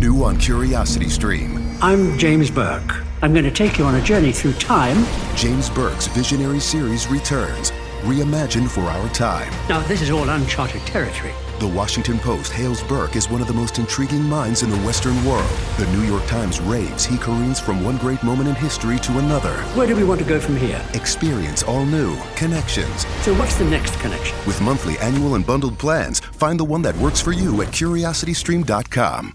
New on Curiosity Stream. I'm James Burke. I'm going to take you on a journey through time. James Burke's visionary series returns, reimagined for our time. Now, this is all uncharted territory. The Washington Post hails Burke as one of the most intriguing minds in the Western world. The New York Times raves he careens from one great moment in history to another. Where do we want to go from here? Experience all new connections. So, what's the next connection? With monthly, annual, and bundled plans, find the one that works for you at curiositystream.com.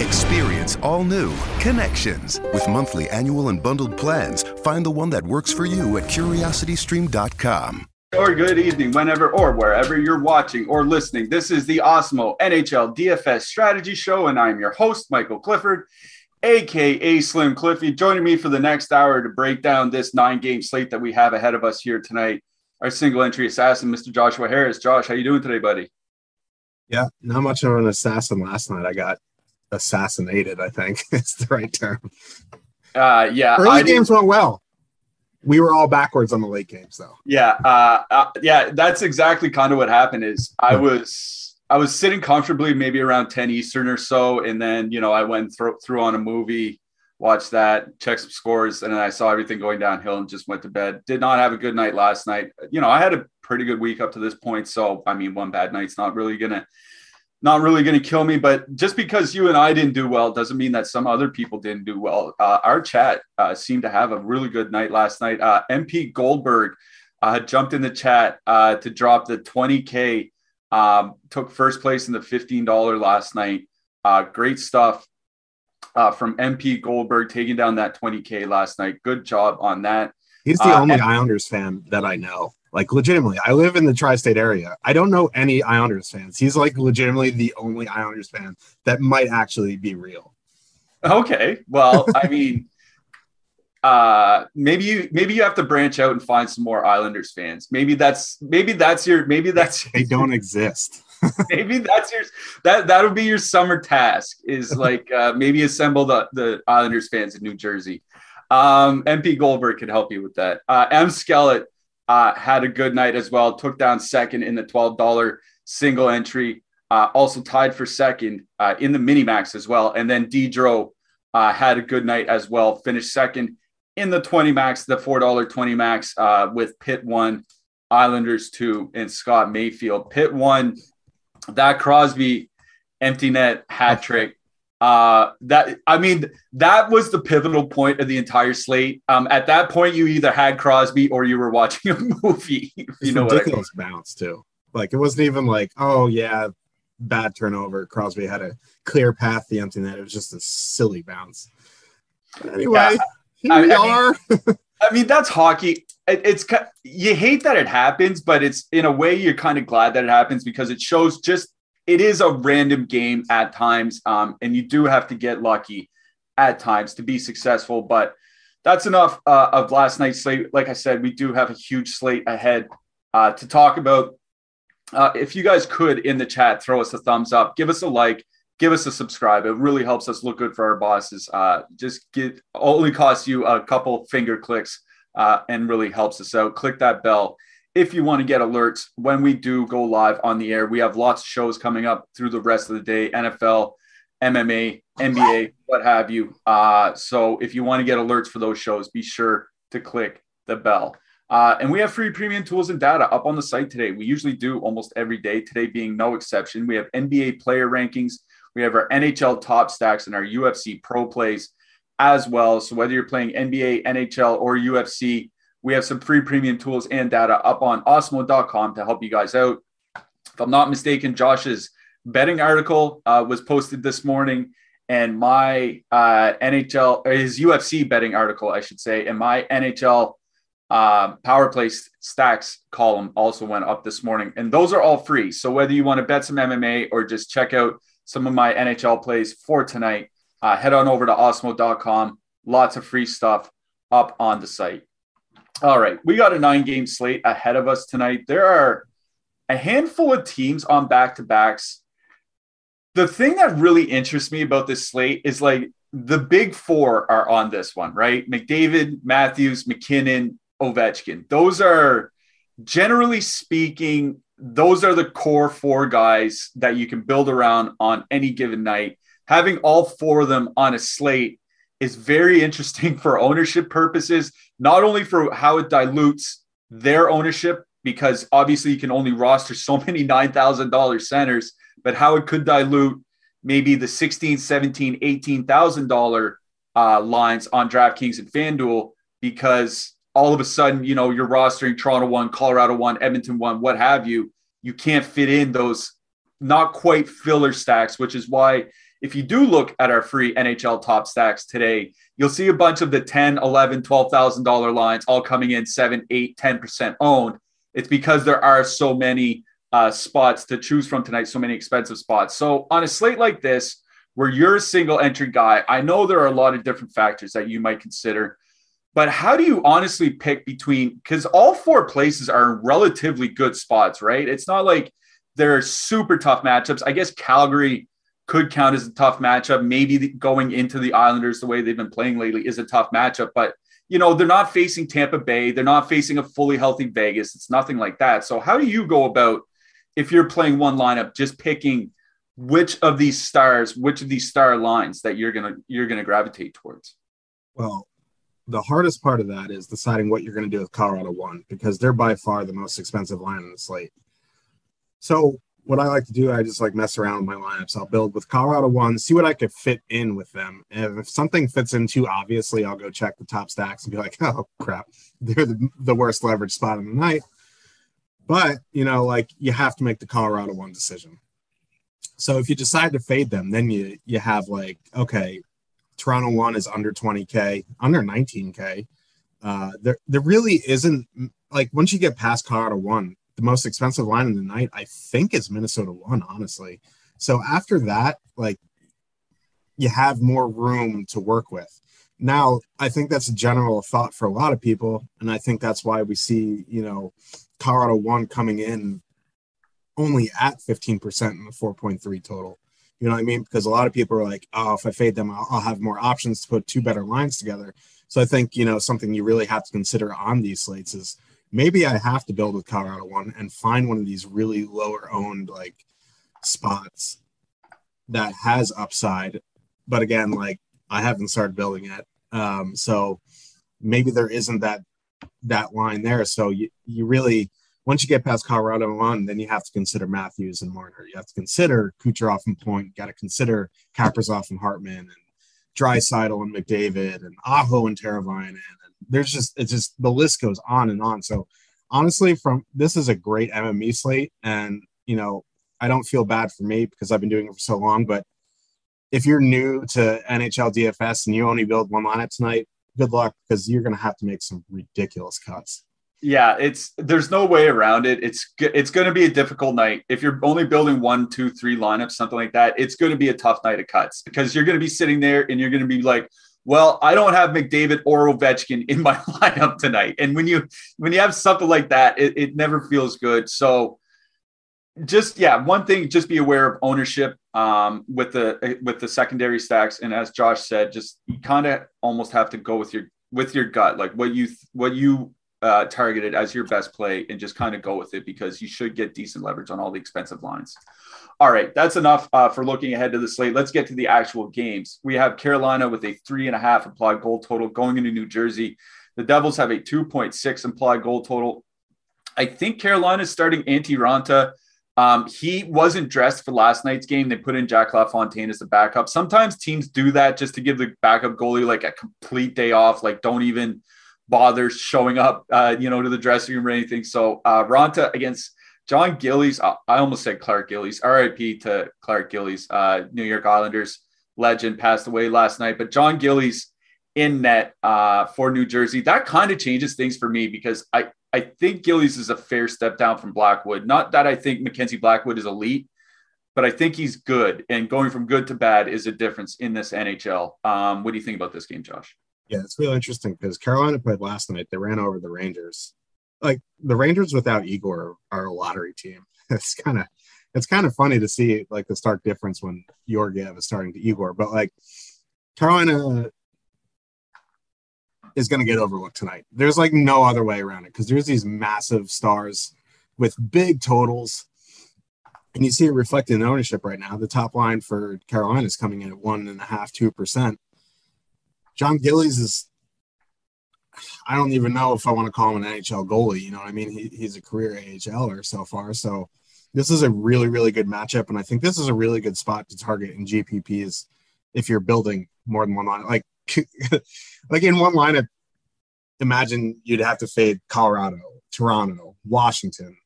Experience all new Connections. With monthly, annual, and bundled plans, find the one that works for you at curiositystream.com. Or good evening, whenever or wherever you're watching or listening. This is the Awesemo NHL DFS Strategy Show, and I'm your host, Michael Clifford, aka Slim Cliffy. Joining me for the next hour to break down this nine game slate that we have ahead of us here tonight, our single entry assassin, Mr. Joshua Harris. Josh, how you doing today, buddy? Yeah, not much of an assassin last night. I got assassinated, I think is the right term. Uh, yeah, early I games went well. We were all backwards on the late games, though. Yeah, uh, uh, yeah, that's exactly kind of what happened. Is I was I was sitting comfortably, maybe around ten Eastern or so, and then you know I went through through on a movie, watched that, checked some scores, and then I saw everything going downhill and just went to bed. Did not have a good night last night. You know, I had a pretty good week up to this point, so I mean, one bad night's not really gonna not really going to kill me. But just because you and I didn't do well doesn't mean that some other people didn't do well. Uh, our chat uh, seemed to have a really good night last night. Uh, MP Goldberg uh, jumped in the chat uh, to drop the 20K, um, took first place in the $15 last night. Uh, great stuff from MP Goldberg taking down that 20K last night. Good job on that. He's the only and- Islanders fan that I know. Like legitimately, I live in the tri-state area. I don't know any Islanders fans. He's like legitimately the only Islanders fan that might actually be real. Okay, well, I mean, uh, maybe you maybe you have to branch out and find some more Islanders fans. Maybe that's maybe that's your maybe that's they don't exist. maybe that's your that that'll be your summer task is like uh, maybe assemble the the Islanders fans in New Jersey. Um, MP Goldberg could help you with that. Uh, M Skellett uh, had a good night as well. Took down second in the $12 single entry. Uh, also tied for second uh, in the mini max as well. And then Dedro uh, had a good night as well. Finished second in the 20 max, the $4 20 max uh, with Pitt one, Islanders two, and Scott Mayfield. Pitt one, that Crosby empty net hat trick uh, that I mean, that was the pivotal point of the entire slate. Um, at that point, you either had Crosby or you were watching a movie. you know, ridiculous I mean. bounce too. Like it wasn't even like, oh yeah, bad turnover. Crosby had a clear path the empty net. It was just a silly bounce. Anyway, yeah, here we I are. Mean, I mean, that's hockey. It, it's you hate that it happens, but it's in a way you're kind of glad that it happens because it shows just it is a random game at times, um, and you do have to get lucky at times to be successful. But that's enough uh, of last night's slate. Like I said, we do have a huge slate ahead uh, to talk about. Uh, if you guys could in the chat throw us a thumbs up, give us a like, give us a subscribe. It really helps us look good for our bosses. Uh, just get only costs you a couple finger clicks uh, and really helps us out. Click that bell if you want to get alerts when we do go live on the air. We have lots of shows coming up through the rest of the day NFL, MMA, NBA, what have you. Uh, so if you want to get alerts for those shows, be sure to click the bell. Uh, and we have free premium tools and data up on the site today. We usually do almost every day, today being no exception. We have NBA player rankings, we have our NHL top stacks, and our UFC pro plays as well. So whether you're playing NBA, NHL, or UFC, we have some free premium tools and data up on awesemo.com to help you guys out. If I'm not mistaken, Josh's betting article uh, was posted this morning, and my uh, NHL, his UFC betting article, I should say, and my NHL uh, power play stacks column also went up this morning. And those are all free. So whether you want to bet some MMA or just check out some of my NHL plays for tonight, uh, head on over to awesemo.com. Lots of free stuff up on the site. All right, we got a nine game slate ahead of us tonight. There are a handful of teams on back to backs. The thing that really interests me about this slate is like the big four are on this one, right? McDavid, Matthews, MacKinnon, Ovechkin. Those are generally speaking, those are the core four guys that you can build around on any given night. Having all four of them on a slate is very interesting for ownership purposes, not only for how it dilutes their ownership, because obviously you can only roster so many $9,000 centers, but how it could dilute maybe the 16, 17, $18,000 uh, lines on DraftKings and FanDuel because all of a sudden, you know, you're rostering Toronto one, Colorado one, Edmonton one, what have you. You can't fit in those not quite filler stacks, which is why if you do look at our free NHL top stacks today, you'll see a bunch of the 10, 11, $12,000 lines all coming in 7, 8, 10% owned. It's because there are so many uh, spots to choose from tonight, so many expensive spots. So on a slate like this, where you're a single entry guy, I know there are a lot of different factors that you might consider. But how do you honestly pick between because all four places are relatively good spots, right? It's not like they're super tough matchups. I guess Calgary could count as a tough matchup. Maybe going into the Islanders the way they've been playing lately is a tough matchup, but you know, they're not facing Tampa Bay, they're not facing a fully healthy Vegas. It's nothing like that. So how do you go about if you're playing one lineup just picking which of these stars, which of these star lines that you're going to you're going to gravitate towards? Well, the hardest part of that is deciding what you're going to do with Colorado one because they're by far the most expensive line in the slate. So what I like to do, I just like mess around with my lineups. I'll build with Colorado one, see what I could fit in with them. And if something fits in too obviously, I'll go check the top stacks and be like, oh crap, they're the, the worst leverage spot in the night. But you know, like you have to make the Colorado one decision. So if you decide to fade them, then you you have like, okay, Toronto one is under 20k, under 19k. Uh, there there really isn't like once you get past Colorado one, the most expensive line in the night, I think, is Minnesota one, honestly. So after that, like you have more room to work with. Now, I think that's a general thought for a lot of people, and I think that's why we see, you know, Colorado one coming in only at 15% in the 4.3 total. You know what I mean? Because a lot of people are like, oh, if I fade them, I'll, I'll have more options to put two better lines together. So I think, you know, something you really have to consider on these slates is maybe I have to build with Colorado one and find one of these really lower owned like spots that has upside. But again, like I haven't started building it. Um, so maybe there isn't that that line there. So you, you really once you get past Colorado one, then you have to consider Matthews and Marner. You have to consider Kucherov and Point. You got to consider Kaprizov and Hartman and Draisaitl and McDavid and Aho and Teravainen. There's just it's just the list goes on and on. So honestly, from this is a great MME slate, and you know I don't feel bad for me because I've been doing it for so long. But if you're new to NHL DFS and you only build one lineup tonight, good luck because you're going to have to make some ridiculous cuts yeah, it's there's no way around it. It's it's going to be a difficult night if you're only building one, two, three lineups, something like that. It's going to be a tough night of cuts because you're going to be sitting there and you're going to be like, well, I don't have McDavid or Ovechkin in my lineup tonight. And when you when you have something like that, it, it never feels good. So just yeah, one thing, just be aware of ownership um, with the with the secondary stacks. And as Josh said, just you kind of almost have to go with your with your gut, like what you what you uh, targeted as your best play and just kind of go with it because you should get decent leverage on all the expensive lines. All right, that's enough uh, for looking ahead to the slate. Let's get to the actual games. We have Carolina with a three and a half implied goal total going into New Jersey. The Devils have a 2.6 implied goal total. I think Carolina is starting Antti Raanta. Um, he wasn't dressed for last night's game. They put in Jack LaFontaine as the backup. Sometimes teams do that just to give the backup goalie like a complete day off. Like, don't even – bother showing up, uh, you know, to the dressing room or anything. So uh, against Jon Gillies, I, I almost said Clark Gillies, RIP to Clark Gillies, uh, New York Islanders legend, passed away last night. But Jon Gillies in net uh, for New Jersey, that kind of changes things for me because I, I think Gillies is a fair step down from Blackwood. Not that I think Mackenzie Blackwood is elite, but I think he's good. And going from good to bad is a difference in this NHL. Um, what do you think about this game, Josh? Yeah, it's real interesting because Carolina played last night. They ran over the Rangers. Like the Rangers without Igor are a lottery team. It's kind of it's kind of funny to see like the stark difference when Georgiev is starting to Igor. But like Carolina is going to get overlooked tonight. There's like no other way around it because there's these massive stars with big totals. And you see it reflected in ownership right now. The top line for Carolina is coming in at one and a half, two percent. Jon Gillies is, I don't even know if I want to call him an NHL goalie. You know what I mean? He, he's a career AHLer so far. So this is a really, really good matchup. And I think this is a really good spot to target in GPPs if you're building more than one line. Like, like in one lineup, imagine you'd have to fade Colorado, Toronto, Washington,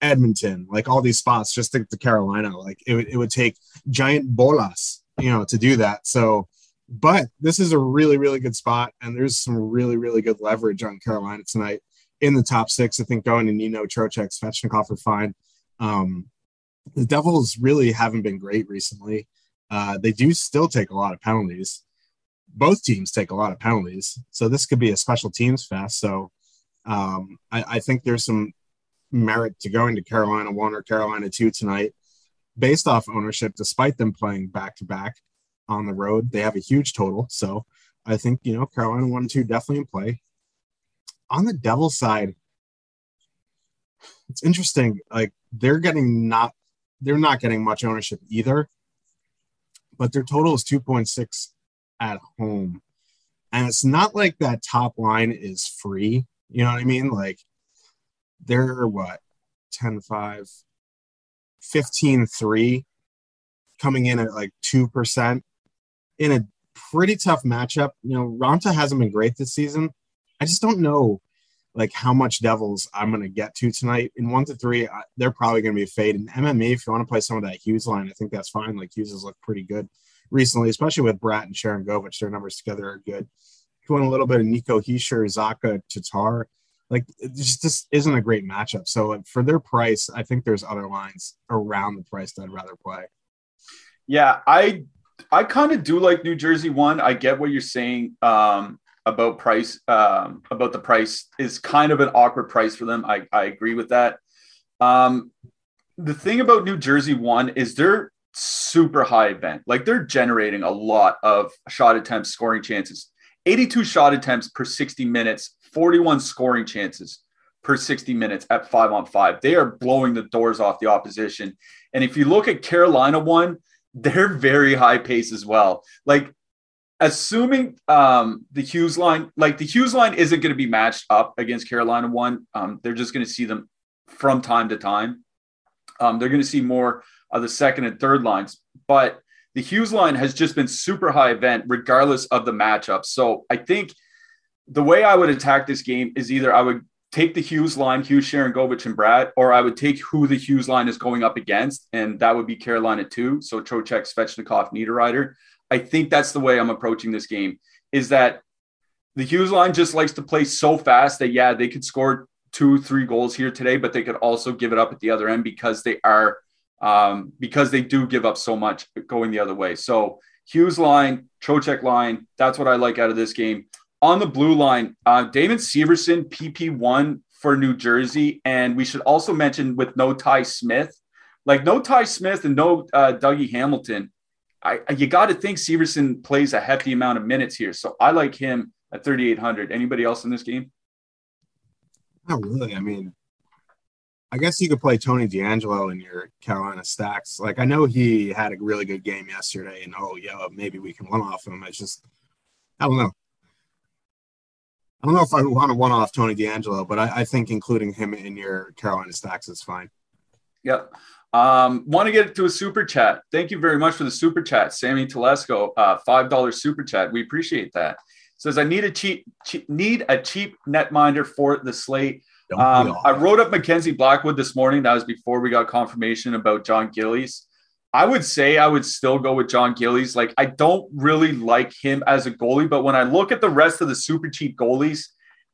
Edmonton, like all these spots just to, to Carolina. Like it, it would take giant bolas, you know, to do that. So, but this is a really, really good spot, and there's some really, really good leverage on Carolina tonight in the top six. I think going to Nino, Trocheck, Svechnikov are fine. Um, the Devils really haven't been great recently. Uh, they do still take a lot of penalties. Both teams take a lot of penalties, so this could be a special teams fest. So um, I, I think there's some merit to going to Carolina one or Carolina two tonight, based off ownership, despite them playing back to back on the road. They have a huge total. So I think, you know, Carolina one and two definitely in play. On the devil side, it's interesting. Like they're getting not they're not getting much ownership either, but their total is 2.6 at home. And it's not like that top line is free. You know what I mean? Like they're what 10 5 15 3 coming in at like 2% in a pretty tough matchup. You know, Raanta hasn't been great this season. I just don't know like how much Devils I'm going to get to tonight. In one to three, I, they're probably going to be a fade. In MME, if you want to play some of that Hughes line, I think that's fine. Like Hughes has looked pretty good recently, especially with Bratt and Sharangovich. Their numbers together are good. If you want a little bit of Nico Hischier, Zacha, Tatar, like just isn't a great matchup. So for their price, I think there's other lines around the price that I'd rather play. Yeah, I I kind of do like New Jersey one. I get what you're saying um, about price. Um, about the price is kind of an awkward price for them. I, I agree with that. Um, the thing about New Jersey one is they're super high event. Like they're generating a lot of shot attempts, scoring chances. 82 shot attempts per 60 minutes, 41 scoring chances per 60 minutes at five on five. They are blowing the doors off the opposition. And if you look at Carolina one, they're very high pace as well. Like assuming um, the Hughes line, like the Hughes line isn't going to be matched up against Carolina one. Um, they're just going to see them from time to time. Um, they're going to see more of the second and third lines, but the Hughes line has just been super high event regardless of the matchup. So I think the way I would attack this game is either I would take the Hughes line, Hughes, Sharangovich, and Bratt, or I would take who the Hughes line is going up against, and that would be Carolina too. So Trocheck, Svechnikov, Niederreiter. I think that's the way I'm approaching this game. Is that the Hughes line just likes to play so fast that yeah, they could score two, three goals here today, but they could also give it up at the other end because they are um, because they do give up so much going the other way. So Hughes line, Trocheck line, that's what I like out of this game on the blue line, uh, Damon Severson, PP1 for New Jersey. And we should also mention with no Ty Smith, like no Ty Smith and no uh, Dougie Hamilton, I, you got to think Severson plays a hefty amount of minutes here. So I like him at 3,800. Anybody else in this game? Not really. I mean, I guess you could play Tony DeAngelo in your Carolina stacks. Like I know he had a really good game yesterday, and oh yeah, maybe we can one off him. It's just I don't know. I don't know if I want to one off Tony DeAngelo, but I, I, think including him in your Carolina stacks is fine. Yep. Um, want to get to a super chat. Thank you very much for the super chat, Sammy Telesco. Uh, Five dollars super chat. We appreciate that. Says I need a cheap, cheap need a cheap netminder for the slate. Um, I wrote up Mackenzie Blackwood this morning. That was before we got confirmation about Jon Gillies. I would say I would still go with Jon Gillies. Like, I don't really like him as a goalie, but when I look at the rest of the super cheap goalies,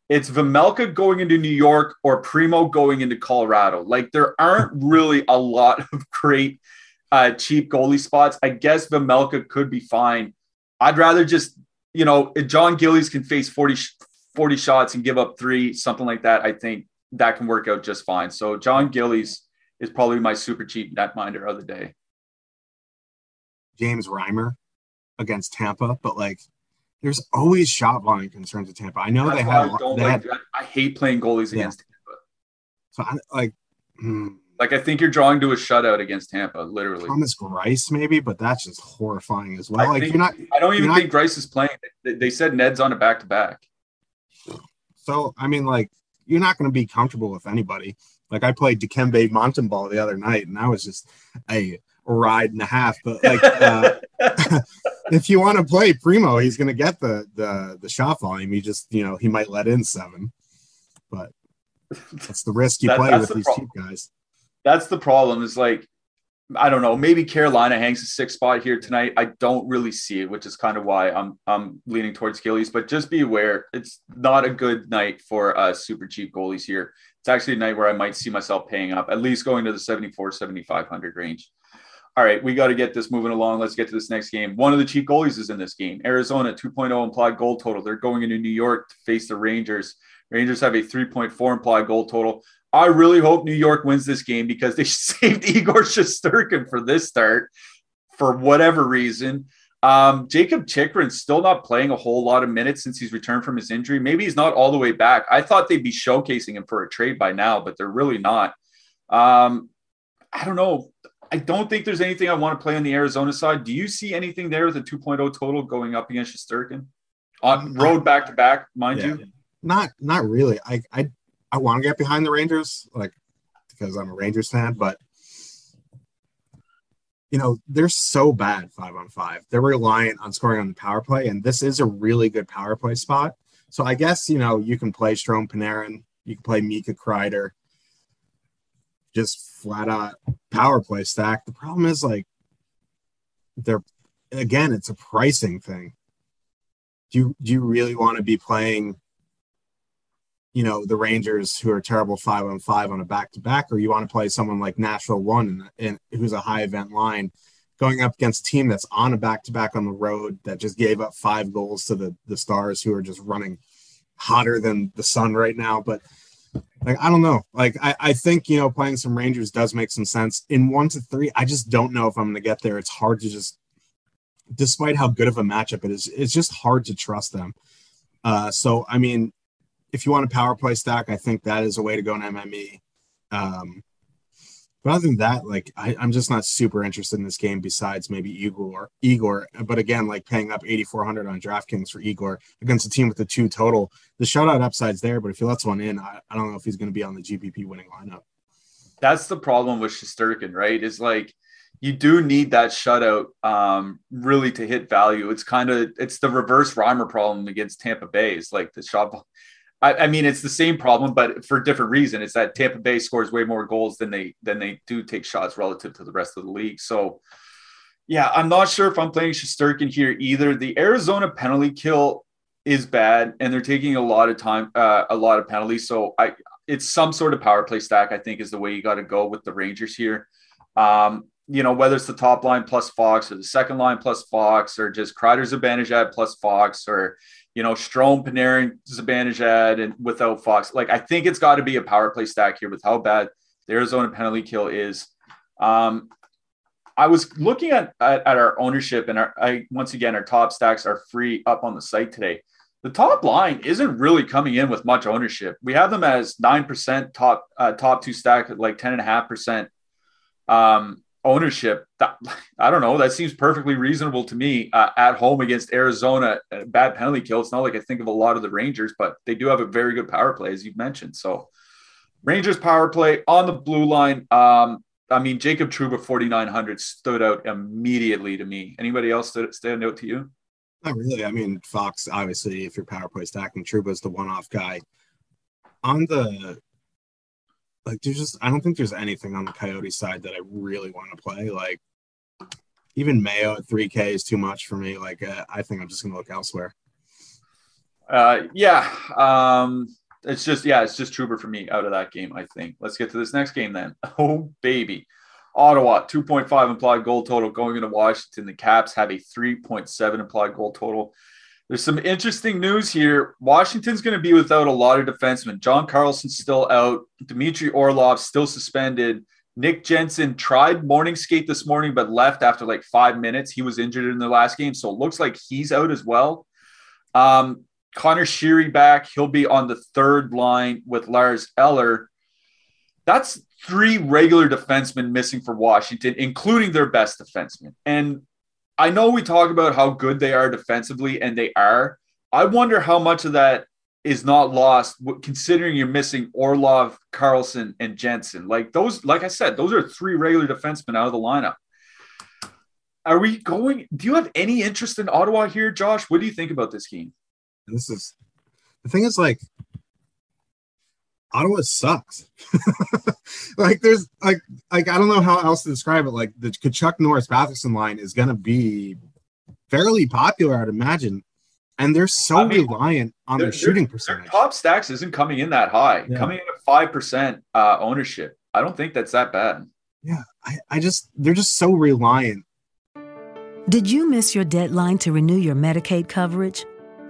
it's Vejmelka going into New York or Primeau going into Colorado. Like, there aren't really a lot of great uh, cheap goalie spots. I guess Vejmelka could be fine. I'd rather just you know, if Jon Gillies can face 40, 40 shots and give up three, something like that, I think that can work out just fine. So Jon Gillies is probably my super cheap netminder of the day. James Reimer against Tampa, but like there's always shot volume concerns with Tampa. I know That's they have. I, they like, had, I hate playing goalies yeah. against Tampa. So I like. Hmm. Like I think you're drawing to a shutout against Tampa, literally. Thomas Greiss, maybe, but that's just horrifying as well. I like think, you're not. I don't even think not, Greiss is playing. They said Ned's on a back to back. So I mean, like you're not going to be comfortable with anybody. Like I played Dikembe Mutombo the other night, and that was just a ride and a half. But like, uh, if you want to play Primeau, he's going to get the the the shot volume. He just you know he might let in seven, but that's the risk you that, play with the these cheap guys. That's the problem. Is like I don't know. Maybe Carolina hangs a six spot here tonight. I don't really see it, which is kind of why I'm I'm leaning towards Gillies. But just be aware, it's not a good night for uh, super cheap goalies here. It's actually a night where I might see myself paying up, at least going to the 74, 7500 range. All right, we got to get this moving along. Let's get to this next game. One of the cheap goalies is in this game. Arizona 2.0 implied goal total. They're going into New York to face the Rangers. Rangers have a 3.4 implied goal total. I really hope New York wins this game because they saved Igor Shesterkin for this start for whatever reason. Um, Jakob Chychrun's still not playing a whole lot of minutes since he's returned from his injury. Maybe he's not all the way back. I thought they'd be showcasing him for a trade by now, but they're really not. Um, I don't know. I don't think there's anything I want to play on the Arizona side. Do you see anything there with a 2.0 total going up against Shesterkin on uh, road back to back, mind yeah. you? Not, not really. I, I I want to get behind the Rangers, like because I'm a Rangers fan, but you know, they're so bad five on five. They're reliant on scoring on the power play, and this is a really good power play spot. So I guess you know you can play Strome Panarin, you can play Mika Kreider, just flat out power play stack. The problem is like they're again, it's a pricing thing. Do you do you really want to be playing you know the Rangers who are terrible five on five on a back to back, or you want to play someone like Nashville one and, who's a high event line going up against a team that's on a back to back on the road that just gave up five goals to the the Stars who are just running hotter than the sun right now. But like I don't know, like I I think you know playing some Rangers does make some sense in one to three. I just don't know if I'm going to get there. It's hard to just, despite how good of a matchup it is, it's just hard to trust them. Uh, so I mean, if you want a power play stack, I think that is a way to go in MME. Um, but other than that, like I, am just not super interested in this game. Besides maybe Igor, Igor. But again, like paying up 8,400 on DraftKings for Igor against a team with the two total, the shutout upside's there. But if he lets one in, I, I don't know if he's going to be on the GPP winning lineup. That's the problem with Shesterkin, right? Is like you do need that shutout um, really to hit value. It's kind of it's the reverse Reimer problem against Tampa Bay. Is like the shot I, I, mean, it's the same problem, but for different reason. It's that Tampa Bay scores way more goals than they than they do take shots relative to the rest of the league. So, yeah, I'm not sure if I'm playing Shesterkin here either. The Arizona penalty kill is bad, and they're taking a lot of time, uh, a lot of penalties. So, I it's some sort of power play stack. I think is the way you got to go with the Rangers here. Um, you know, whether it's the top line plus Fox or the second line plus Fox or just Kreider Zibanejad plus Fox or you know, Strome, Panarin, Zibanejad, and without Fox. Like, I think it's got to be a power play stack here with how bad the Arizona penalty kill is. Um, I was looking at, at, at our ownership, and our, I once again, our top stacks are free up on the site today. The top line isn't really coming in with much ownership. We have them as nine percent top uh, top two stack, like ten and a half percent. Um, ownership. That, I don't know. That seems perfectly reasonable to me uh, at home against Arizona. bad penalty kill. It's not like I think of a lot of the Rangers, but they do have a very good power play, as you've mentioned. So, Rangers power play on the blue line. Um, I mean, Jacob Trouba 4,900 stood out immediately to me. Anybody else stand out to you? Not really. I mean, Fox, obviously, if you're power play stacking, Trouba's the one off guy. On the like there's just I don't think there's anything on the Coyote side that I really want to play. Like even Mayo at 3K is too much for me. Like uh, I think I'm just gonna look elsewhere. Uh, yeah. Um, it's just yeah, it's just Trouba for me out of that game. I think. Let's get to this next game then. Oh baby, Ottawa 2.5 implied goal total going into Washington. The Caps have a 3.7 implied goal total. There's some interesting news here. Washington's going to be without a lot of defensemen. John Carlson's still out. Dmitry Orlov still suspended. Nick Jensen tried morning skate this morning, but left after like five minutes. He was injured in the last game, so it looks like he's out as well. Um, Conor Sheary back. He'll be on the third line with Lars Eller. That's three regular defensemen missing for Washington, including their best defenseman. And I know we talk about how good they are defensively, and they are. I wonder how much of that is not lost, considering you're missing Orlov, Carlson, and Jensen. Like those, like I said, those are three regular defensemen out of the lineup. Are we going? Do you have any interest in Ottawa here, Josh? What do you think about this game? This is the thing is like Ottawa sucks. like there's like like I don't know how else to describe it. Like the Tkachuk Norris Batherson line is gonna be fairly popular, I'd imagine. And they're so I mean, reliant on their shooting percentage. top stacks isn't coming in that high, yeah. coming in at five percent uh, ownership. I don't think that's that bad. Yeah, I, I just they're just so reliant. Did you miss your deadline to renew your Medicaid coverage?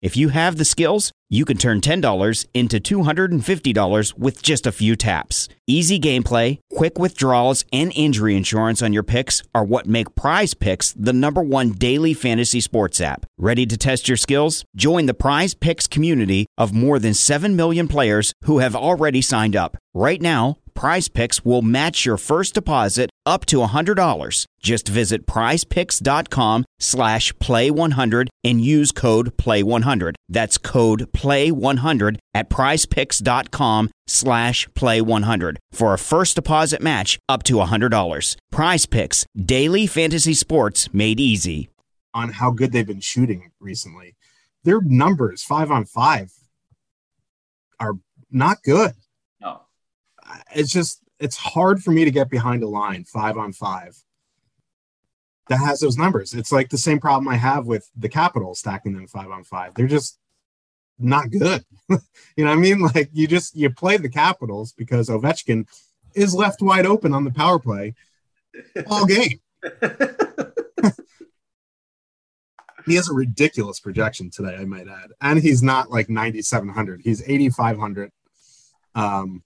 If you have the skills, you can turn $10 into $250 with just a few taps. Easy gameplay, quick withdrawals, and injury insurance on your picks are what make Prize Picks the number one daily fantasy sports app. Ready to test your skills? Join the Prize Picks community of more than 7 million players who have already signed up. Right now, Prize Picks will match your first deposit up to $100. Just visit prizepicks.com slash play100 and use code play100. That's code play100 at prizepicks.com slash play100 for a first deposit match up to $100. Prize Picks, daily fantasy sports made easy. On how good they've been shooting recently. Their numbers, five on five, are not good it's just it's hard for me to get behind a line five on five that has those numbers. It's like the same problem I have with the Capitals stacking them five on five. They're just not good. you know what I mean? Like you just you play the Capitals because Ovechkin is left wide open on the power play all game. he has a ridiculous projection today, I might add. And he's not like 9,700. He's 8,500. Um,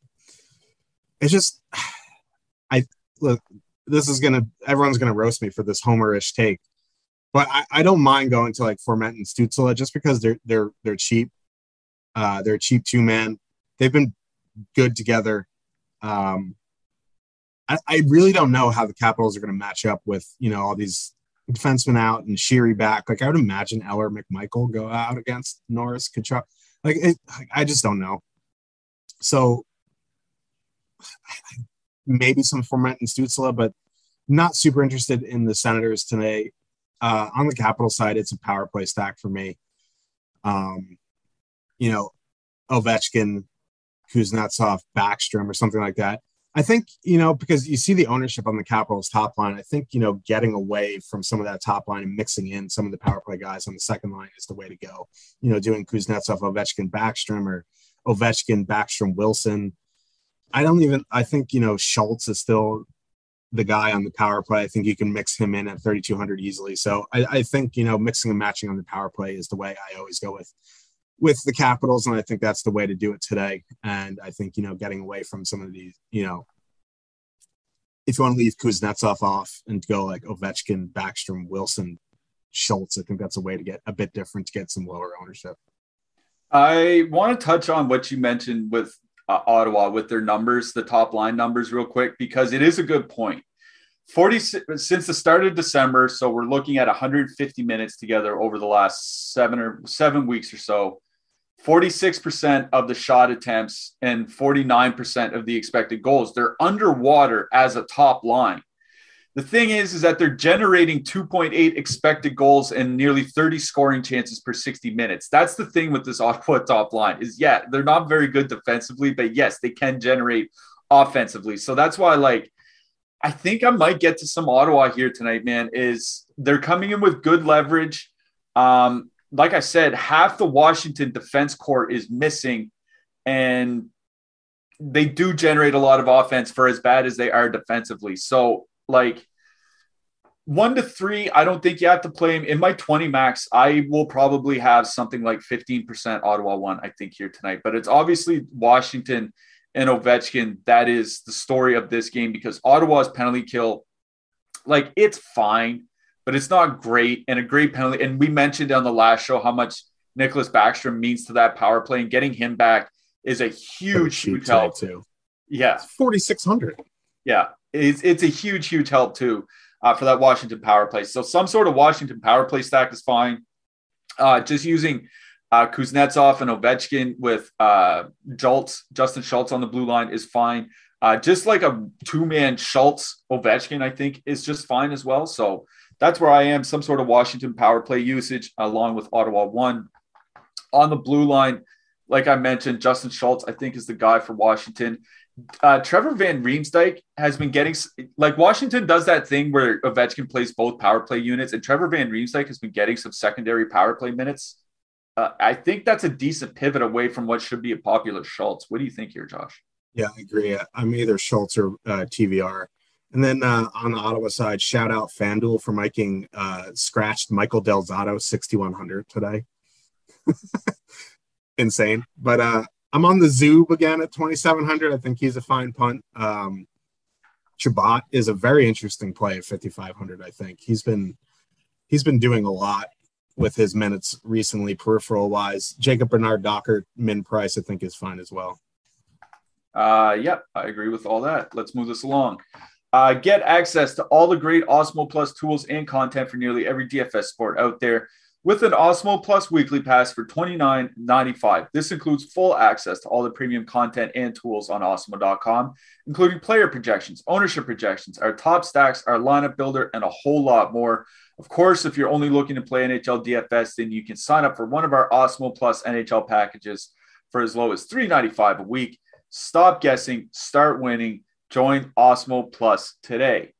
it's just I look. This is gonna everyone's gonna roast me for this homerish take, but I, I don't mind going to like Fourment and Stützle just because they're they're they're cheap. Uh, they're cheap two man. They've been good together. Um, I, I really don't know how the Capitals are going to match up with you know all these defensemen out and Sheary back. Like I would imagine Eller McMichael go out against Norris Tkachuk. Like it, I just don't know. So maybe some Fourment and Stützle, but not super interested in the Senators today. Uh, on the Capital side, it's a power play stack for me. Um, you know, Ovechkin, Kuznetsov, Backstrom, or something like that. I think, you know, because you see the ownership on the Capitals top line, I think, you know, getting away from some of that top line and mixing in some of the power play guys on the second line is the way to go. You know, doing Kuznetsov, Ovechkin, Backstrom, or Ovechkin, Backstrom, Wilson, I don't even. I think you know Schultz is still the guy on the power play. I think you can mix him in at 3,200 easily. So I, I, think you know mixing and matching on the power play is the way I always go with with the Capitals, and I think that's the way to do it today. And I think you know getting away from some of these, you know, if you want to leave Kuznetsov off and go like Ovechkin, Backstrom, Wilson, Schultz, I think that's a way to get a bit different to get some lower ownership. I want to touch on what you mentioned with uh, Ottawa with their numbers, the top line numbers, real quick, because it is a good point. 40 since the start of December. So we're looking at 150 minutes together over the last seven or seven weeks or so. 46% of the shot attempts and 49% of the expected goals. They're underwater as a top line. The thing is, is that they're generating 2.8 expected goals and nearly 30 scoring chances per 60 minutes. That's the thing with this Ottawa top line is, yeah, they're not very good defensively, but yes, they can generate offensively. So that's why, like, I think I might get to some Ottawa here tonight, man. Is they're coming in with good leverage. Um, like I said, half the Washington defense court is missing, and they do generate a lot of offense for as bad as they are defensively. So, like one to three, I don't think you have to play him in my 20 max. I will probably have something like 15% Ottawa one, I think, here tonight. But it's obviously Washington and Ovechkin. That is the story of this game because Ottawa's penalty kill, like it's fine, but it's not great. And a great penalty. And we mentioned on the last show how much Nicklas Backstrom means to that power play, and getting him back is a huge, huge help too. Yeah, forty six hundred. Yeah, it's it's a huge, huge help too uh, for that Washington power play. So some sort of Washington power play stack is fine. Uh, just using uh, Kuznetsov and Ovechkin with uh, Schultz, Justin Schultz on the blue line is fine. Uh, just like a two man Schultz Ovechkin, I think is just fine as well. So that's where I am. Some sort of Washington power play usage along with Ottawa one on the blue line. Like I mentioned, Justin Schultz, I think, is the guy for Washington. Uh, Trevor Van Riemsdyk has been getting like Washington does that thing where Ovechkin plays both power play units, and Trevor Van Riemsdyk has been getting some secondary power play minutes uh, I think that's a decent pivot away from what should be a popular Schultz. What do you think here, Josh? Yeah, I agree. I'm either Schultz or uh, TVR. And then uh, on the Ottawa side, shout out FanDuel for making uh, scratched Michael Del Zotto 6,100 today. Insane. But uh, I'm on the Zoob again at 2,700. I think he's a fine punt. Um, Chabot is a very interesting play at 5,500. I think he's been he's been doing a lot with his minutes recently, peripheral wise. Jacob Bernard Docker, min price, I think is fine as well. Uh, yep, I agree with all that. Let's move this along. Uh, get access to all the great Awesemo Plus tools and content for nearly every DFS sport out there with an Awesemo Plus weekly pass for $29.95. This includes full access to all the premium content and tools on Awesemo.com, including player projections, ownership projections, our top stacks, our lineup builder, and a whole lot more. Of course, if you're only looking to play NHL DFS, then you can sign up for one of our Awesemo Plus NHL packages for as low as $3.95 a week. Stop guessing, start winning. Join Awesemo Plus today.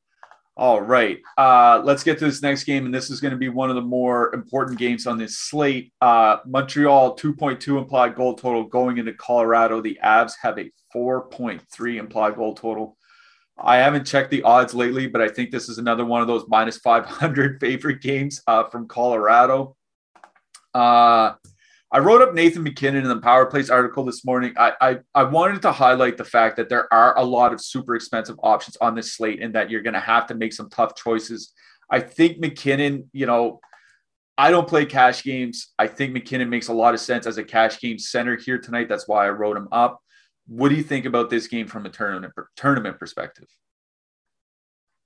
All right, uh, let's get to this next game, and this is going to be one of the more important games on this slate. Uh, Montreal 2.2 implied goal total going into Colorado. The Avs have a 4.3 implied goal total. I haven't checked the odds lately, but I think this is another one of those minus 500 favorite games uh, from Colorado. I wrote up Nathan MacKinnon in the Power Plays article this morning. I, I, I wanted to highlight the fact that there are a lot of super expensive options on this slate and that you're going to have to make some tough choices. I think MacKinnon, you know, I don't play cash games. I think MacKinnon makes a lot of sense as a cash game center here tonight. That's why I wrote him up. What do you think about this game from a tournament tournament perspective?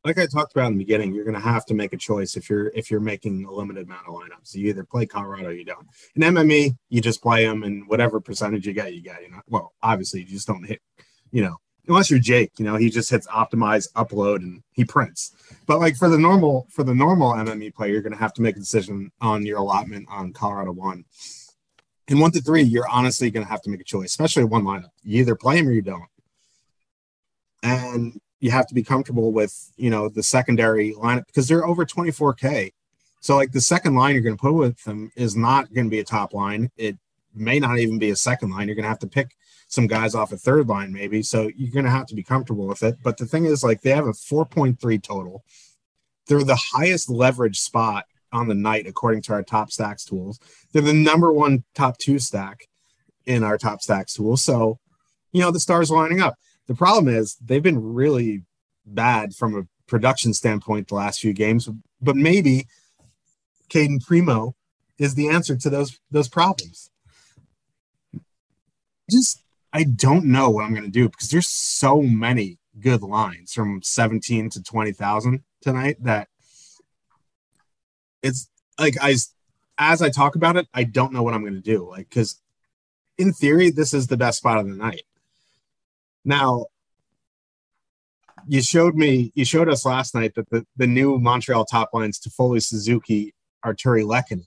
Like I talked about in the beginning, you're going to have to make a choice if you're if you're making a limited amount of lineups. You either play Colorado, or you don't. In MME, you just play them, and whatever percentage you get, you get. You know, well, obviously, you just don't hit. You know, unless you're Jake, you know, he just hits optimize, upload, and he prints. But like for the normal for the normal MME player, you're going to have to make a decision on your allotment on Colorado one in one to three, you're honestly going to have to make a choice, especially one lineup. You either play him or you don't. And you have to be comfortable with, you know, the secondary lineup because they're over 24K. So, like, the second line you're going to put with them is not going to be a top line. It may not even be a second line. You're going to have to pick some guys off a third line, maybe. So, you're going to have to be comfortable with it. But the thing is, like, they have a 4.3 total. They're the highest leverage spot on the night according to our top stacks tools. They're the number one top two stack in our top stacks tool. So, you know, the stars lining up. The problem is they've been really bad from a production standpoint the last few games, but maybe Cayden Primeau is the answer to those those problems. Just I don't know what I'm going to do because there's so many good lines from 17 to 20,000 tonight that it's like I as I talk about it, I don't know what I'm going to do. Like cuz in theory this is the best spot of the night. Now, you showed me you showed us last night that the, the new Montreal top lines Toffoli Suzuki Artturi Lehkonen.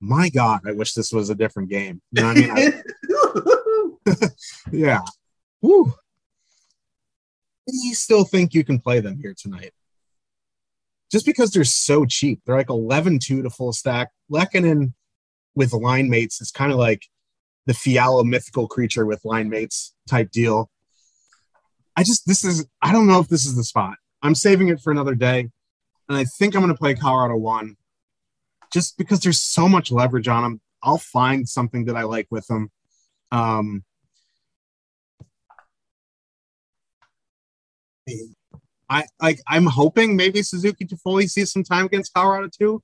My God, I wish this was a different game. You know I mean? yeah. Woo. You still think you can play them here tonight. Just because they're so cheap. They're like 11 2 to full stack. Lehkonen with line mates is kind of like the Fiala mythical creature with line mates type deal. I just, this is, I don't know if this is the spot. I'm saving it for another day. And I think I'm going to play Colorado one just because there's so much leverage on them. I'll find something that I like with them. Um, I like. I'm hoping maybe Suzuki Toffoli sees some time against Colorado too.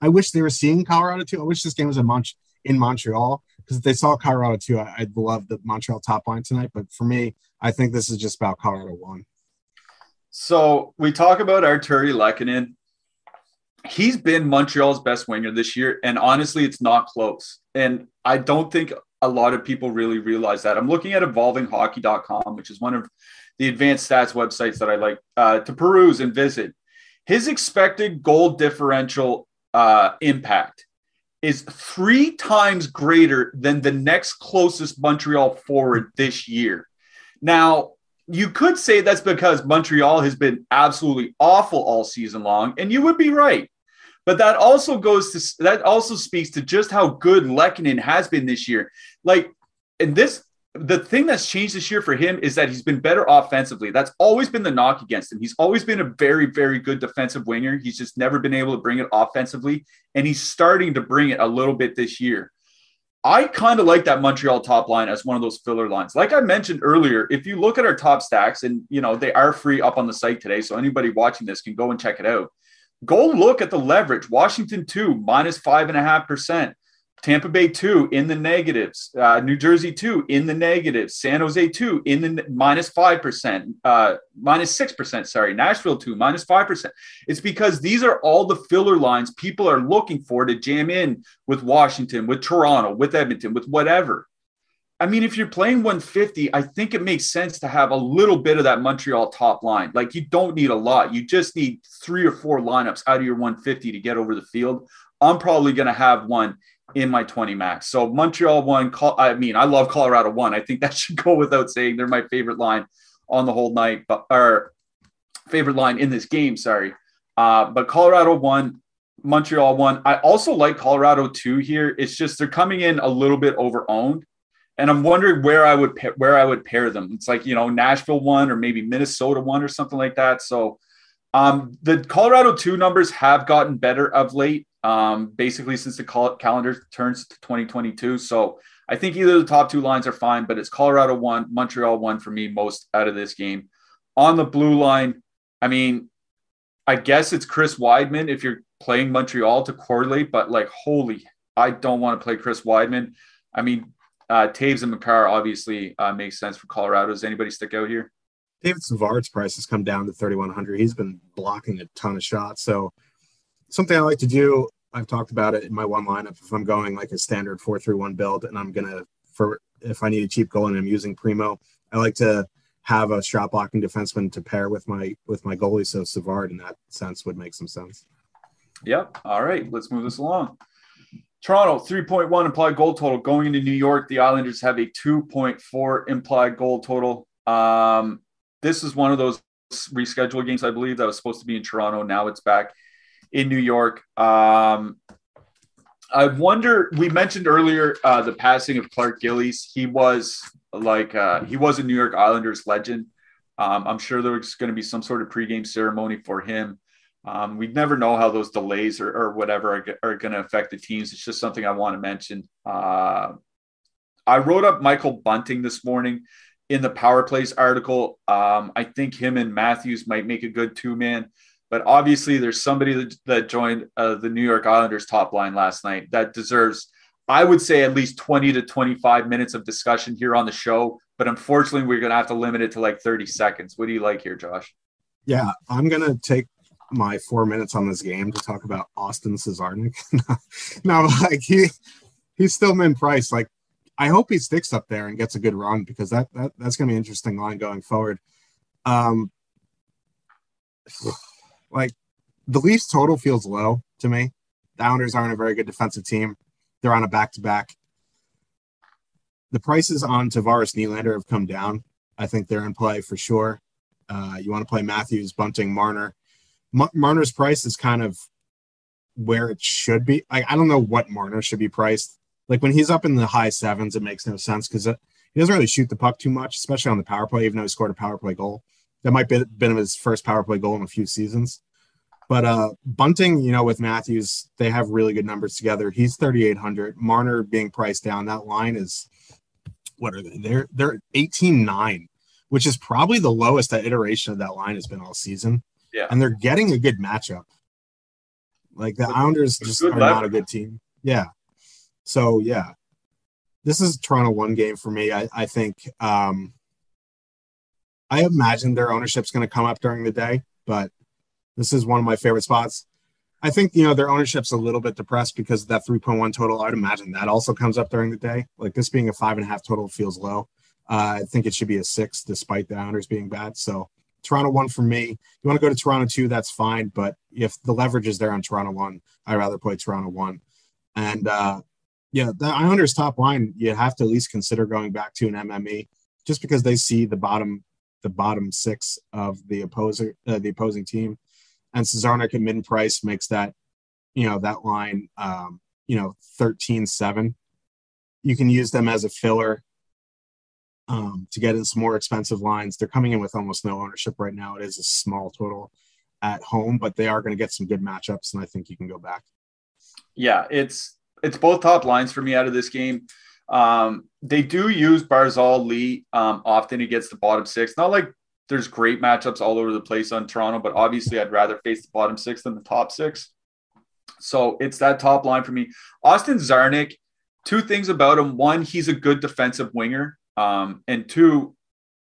I wish they were seeing Colorado too. I wish this game was in, Mont- in Montreal because they saw Colorado too, I- would love the Montreal top line tonight. But for me, I think this is just about Colorado one. So we talk about Artturi Lehkonen. He's been Montreal's best winger this year, and honestly, it's not close. And I don't think a lot of people really realize that. I'm looking at evolvinghockey.com, which is one of the advanced stats websites that I like uh, to peruse and visit. His expected goal differential uh, impact is three times greater than the next closest Montreal forward this year. Now, you could say that's because Montreal has been absolutely awful all season long, and you would be right. But that also goes to that also speaks to just how good Lehkonen has been this year. Like, and this the thing that's changed this year for him is that he's been better offensively. That's always been the knock against him. He's always been a very, very good defensive winger. He's just never been able to bring it offensively, and he's starting to bring it a little bit this year. I kind of like that Montreal top line as one of those filler lines. Like I mentioned earlier, if you look at our top stacks, and you know they are free up on the site today, so anybody watching this can go and check it out. Go look at the leverage. Washington two minus five and a half percent. Tampa Bay two in the negatives, uh, New Jersey two in the negatives, San Jose two in the minus five percent, uh, minus six percent. Sorry, Nashville two minus five percent. It's because these are all the filler lines people are looking for to jam in with Washington, with Toronto, with Edmonton, with whatever. I mean, if you're playing 150, I think it makes sense to have a little bit of that Montreal top line. Like you don't need a lot. You just need three or four lineups out of your 150 to get over the field. I'm probably going to have one in my 20 max. So Montreal one, I mean, I love Colorado one. I think that should go without saying. They're my favorite line on the whole night, but or favorite line in this game. Sorry, uh, but Colorado one, Montreal one. I also like Colorado two here. It's just they're coming in a little bit over owned, and I'm wondering where I would where I would pair them. It's like you know Nashville one or maybe Minnesota one or something like that. So. Um, the Colorado two numbers have gotten better of late um, basically since the cal- calendar turns to 2022. So I think either the top two lines are fine, but it's Colorado one, Montreal one for me most out of this game. On the blue line, I mean, I guess it's Chris Wideman if you're playing Montreal to correlate, but like, holy, I don't want to play Chris Wideman. I mean, uh, Toews and Makar obviously uh, makes sense for Colorado. Does anybody stick out here? David Savard's price has come down to 3,100. He's been blocking a ton of shots. So something I like to do I've talked about it in my one lineup. If I'm going like a standard four through one build, and I'm gonna for if I need a cheap goal and I'm using Primeau, I like to have a shot blocking defenseman to pair with my with my goalie. So Savard in that sense would make some sense. Yep. All right, let's move this along. Toronto 3.1 implied goal total going into New York. The Islanders have a 2.4 implied goal total. Um, this is one of those rescheduled games, I believe, that was supposed to be in Toronto. Now it's back in New York. Um, I wonder. We mentioned earlier uh, the passing of Clark Gillies. He was like uh, he was a New York Islanders legend. Um, I'm sure there's going to be some sort of pregame ceremony for him. Um, we never know how those delays or, or whatever are, are going to affect the teams. It's just something I want to mention. Uh, I wrote up Michael Bunting this morning in the Power Plays article. Um, I think him and Matthews might make a good two man. But obviously, there's somebody that, joined uh, the New York Islanders top line last night that deserves, I would say, at least 20 to 25 minutes of discussion here on the show but unfortunately, we're going to have to limit it to like 30 seconds. What do you like here, Josh? Yeah, I'm going to take my four minutes on this game to talk about Austin Czarnik. no, like he he's still min price. Like I hope he sticks up there and gets a good run because that, that that's going to be an interesting line going forward. Um, like the Leafs total feels low to me. The Islanders aren't a very good defensive team. They're on a back to back. The prices on Tavares Nylander have come down. I think they're in play for sure. Uh, you want to play Matthews, Bunting, Marner. M- Marner's price is kind of where it should be. Like, I don't know what Marner should be priced. Like when he's up in the high sevens, it makes no sense because he doesn't really shoot the puck too much, especially on the power play. Even though he scored a power play goal, that might be been his first power play goal in a few seasons. But uh Bunting, you know, with Matthews, they have really good numbers together. He's 3,800. Marner being priced down. That line is what are they? They're they're 18-9, which is probably the lowest that iteration of that line has been all season. Yeah. And they're getting a good matchup. Like the Islanders just are not a good team. Yeah. So yeah. This is Toronto one game for me. I, I think um I imagine their ownership's going to come up during the day, but this is one of my favorite spots. I think you know their ownership's a little bit depressed because of that 3.1 total. I'd imagine that also comes up during the day. Like this being a five and a half total feels low. Uh, I think it should be a six, despite the Islanders being bad. So Toronto one for me. You want to go to Toronto two, that's fine. But if the leverage is there on Toronto one, I'd rather play Toronto one. And uh, yeah, the Islanders top line, you have to at least consider going back to an MME, just because they see the bottom, the bottom six of the opposing uh, the opposing team and Czarnik and mid price makes that, you know, that line, um, you know, 13 7. You can use them as a filler um, to get in some more expensive lines. They're coming in with almost no ownership right now. It is a small total at home, but they are going to get some good matchups, and I think you can go back. Yeah, it's it's both top lines for me out of this game. Um, they do use Barzal Lee um, often. Gets the bottom six. Not like there's great matchups all over the place on Toronto, but obviously I'd rather face the bottom six than the top six. So it's that top line for me. Austin Czarnik, two things about him. One, he's a good defensive winger. Um, and two,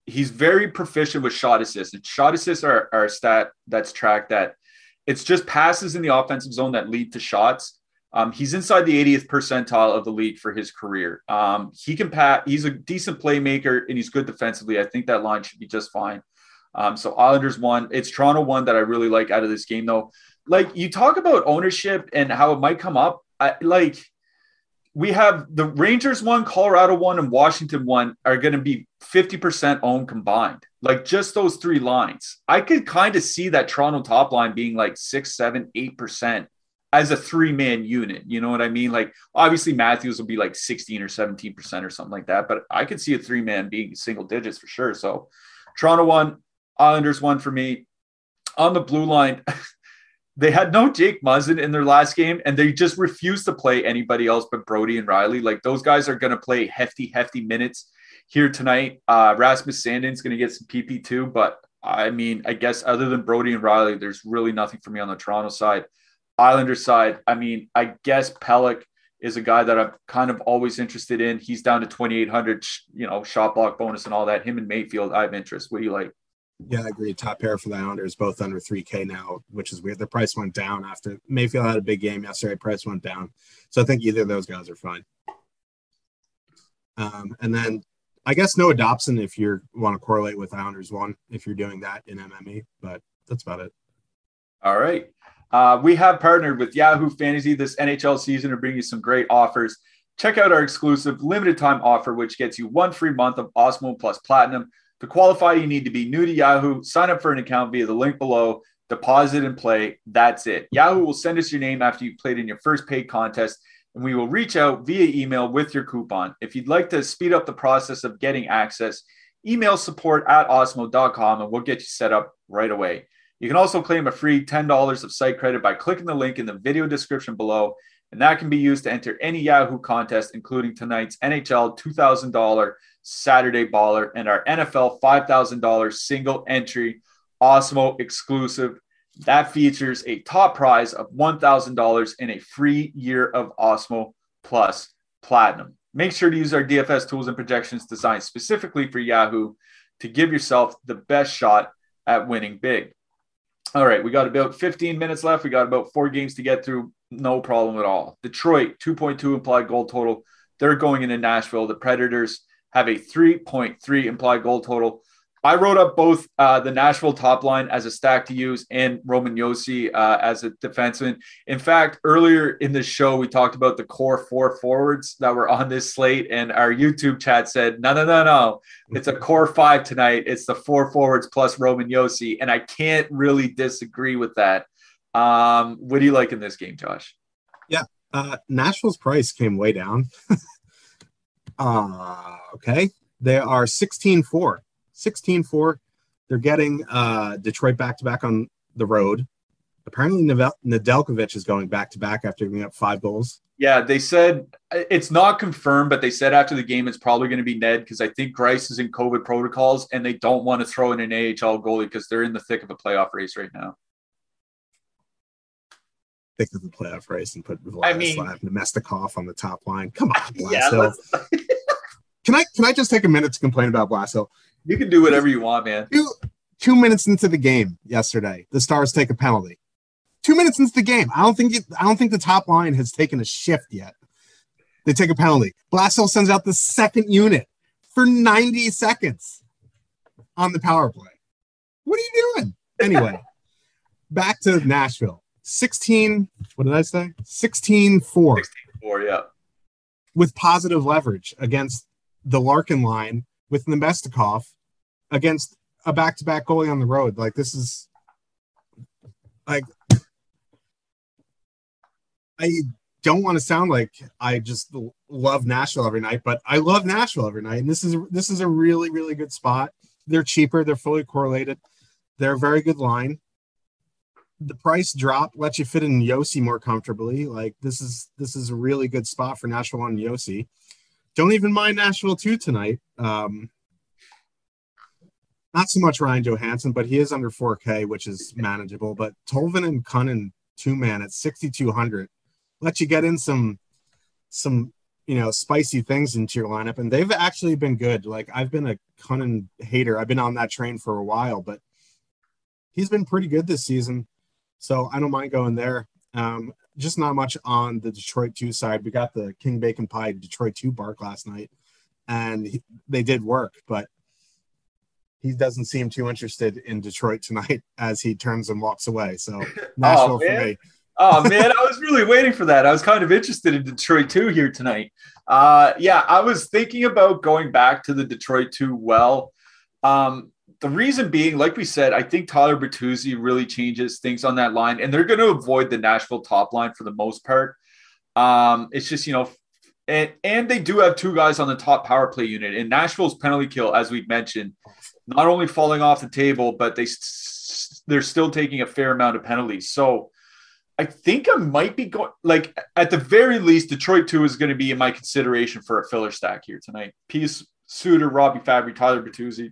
he's very proficient with shot assists. And shot assists are, are a stat that's tracked that it's just passes in the offensive zone that lead to shots. Um, he's inside the 80th percentile of the league for his career. Um, he can pat. He's a decent playmaker and he's good defensively. I think that line should be just fine. Um, so Islanders one. It's Toronto one that I really like out of this game though. Like you talk about ownership and how it might come up. I, like we have the Rangers one, Colorado one, and Washington one are going to be 50% owned combined. Like just those three lines. I could kind of see that Toronto top line being like six, seven, eight percent as a three man unit. You know what I mean? Like obviously Matthews will be like 16 or 17 percent or something like that, but I could see a three man being single digits for sure. So Toronto one, Islanders one for me. On the blue line, they had no Jake Muzzin in their last game, and they just refused to play anybody else but Brodie and Rielly. Like those guys are going to play hefty, hefty minutes here tonight. Uh, Rasmus Sandin's going to get some PP too, but I mean, I guess other than Brodie and Rielly, there's really nothing for me on the Toronto side. Islander side, I mean, I guess Pelech is a guy that I'm kind of always interested in. He's down to 2,800, you know, shot block bonus and all that. Him and Mayfield, I have interest. What do you like? Yeah, I agree. Top pair for the Islanders, both under 3K now, which is weird. The price went down after Mayfield had a big game yesterday. Price went down. So I think either of those guys are fine. Um, and then I guess Noah Dobson if you want to correlate with Islanders one, if you're doing that in MME, but that's about it. All right. Uh, we have partnered with Yahoo Fantasy this NHL season to bring you some great offers. Check out our exclusive limited time offer, which gets you one free month of Awesemo Plus Platinum. To qualify, you need to be new to Yahoo, sign up for an account via the link below, deposit and play. That's it. Yahoo will send us your name after you played in your first paid contest, and we will reach out via email with your coupon. If you'd like to speed up the process of getting access, email support at awesemo.com and we'll get you set up right away. You can also claim a free $10 of site credit by clicking the link in the video description below, and that can be used to enter any Yahoo contest, including tonight's NHL $2,000 Saturday Baller and our NFL $5,000 single entry Awesemo exclusive. That features a top prize of $1,000 and a free year of Awesemo Plus Platinum. Make sure to use our DFS tools and projections designed specifically for Yahoo to give yourself the best shot at winning big. All right, we got about 15 minutes left. We got about four games to get through. No problem at all. Detroit, 2.2 implied goal total. They're going into Nashville. The Predators have a 3.3 implied goal total. I wrote up both uh, the Nashville top line as a stack to use and Roman Josi uh, as a defenseman. In fact, earlier in the show, we talked about the core four forwards that were on this slate, and our YouTube chat said, no, no, no, no. It's a core five tonight. It's the four forwards plus Roman Josi. And I can't really disagree with that. Um, what do you like in this game, Josh? Yeah. Uh, Nashville's price came way down. uh, okay. They are 16 4 16 4. They're getting uh, Detroit back to back on the road. Apparently, Nedeljkovic is going back to back after giving up five goals. Yeah, they said it's not confirmed, but they said after the game it's probably going to be Ned because I think Greiss is in COVID protocols and they don't want to throw in an AHL goalie because they're in the thick of a playoff race right now. Thick of the playoff race and put Vladislav I mean, Namestnikov on the top line. Come on. Yeah, can I can I just take a minute to complain about Blashill? You can do whatever you want, man. Two, two minutes into the game yesterday, the Stars take a penalty. Two minutes into the game, I don't think it, I don't think the top line has taken a shift yet. They take a penalty. Blashill sends out the second unit for 90 seconds on the power play. What are you doing? Anyway, back to Nashville. 16, what did I say? 16 4. 16 4, yeah. With positive leverage against the Larkin line with Namestnikov against a back-to-back goalie on the road. Like this is like I don't want to sound like I just love Nashville every night, but I love Nashville every night. And this is this is a really really good spot. They're cheaper. They're fully correlated. They're a very good line. The price drop lets you fit in Josi more comfortably. Like this is this is a really good spot for Nashville on Josi. Don't even mind Nashville two tonight. Um, not so much Ryan Johansen, but he is under 4K, which is manageable. But Tolvanen and Kunin two man at 6,200 let you get in some some you know spicy things into your lineup, and they've actually been good. Like I've been a Kunin hater. I've been on that train for a while, but he's been pretty good this season. So I don't mind going there. Um, just not much on the Detroit 2 side. We got the King Bacon Pie Detroit 2 bark last night, and he, they did work, but he doesn't seem too interested in Detroit tonight as he turns and walks away. So Nashville oh, for me. oh man, I was really waiting for that. I was kind of interested in Detroit 2 here tonight. Uh, yeah, I was thinking about going back to the Detroit 2 well. Um, the reason being, like we said, I think Tyler Bertuzzi really changes things on that line, and they're going to avoid the Nashville top line for the most part. Um, it's just, you know, and and they do have two guys on the top power play unit. In Nashville's penalty kill, as we've mentioned, not only falling off the table, but they they're still taking a fair amount of penalties. So I think I might be going like at the very least, Detroit two is going to be in my consideration for a filler stack here tonight. Pius Suter, Robbie Fabbri, Tyler Bertuzzi.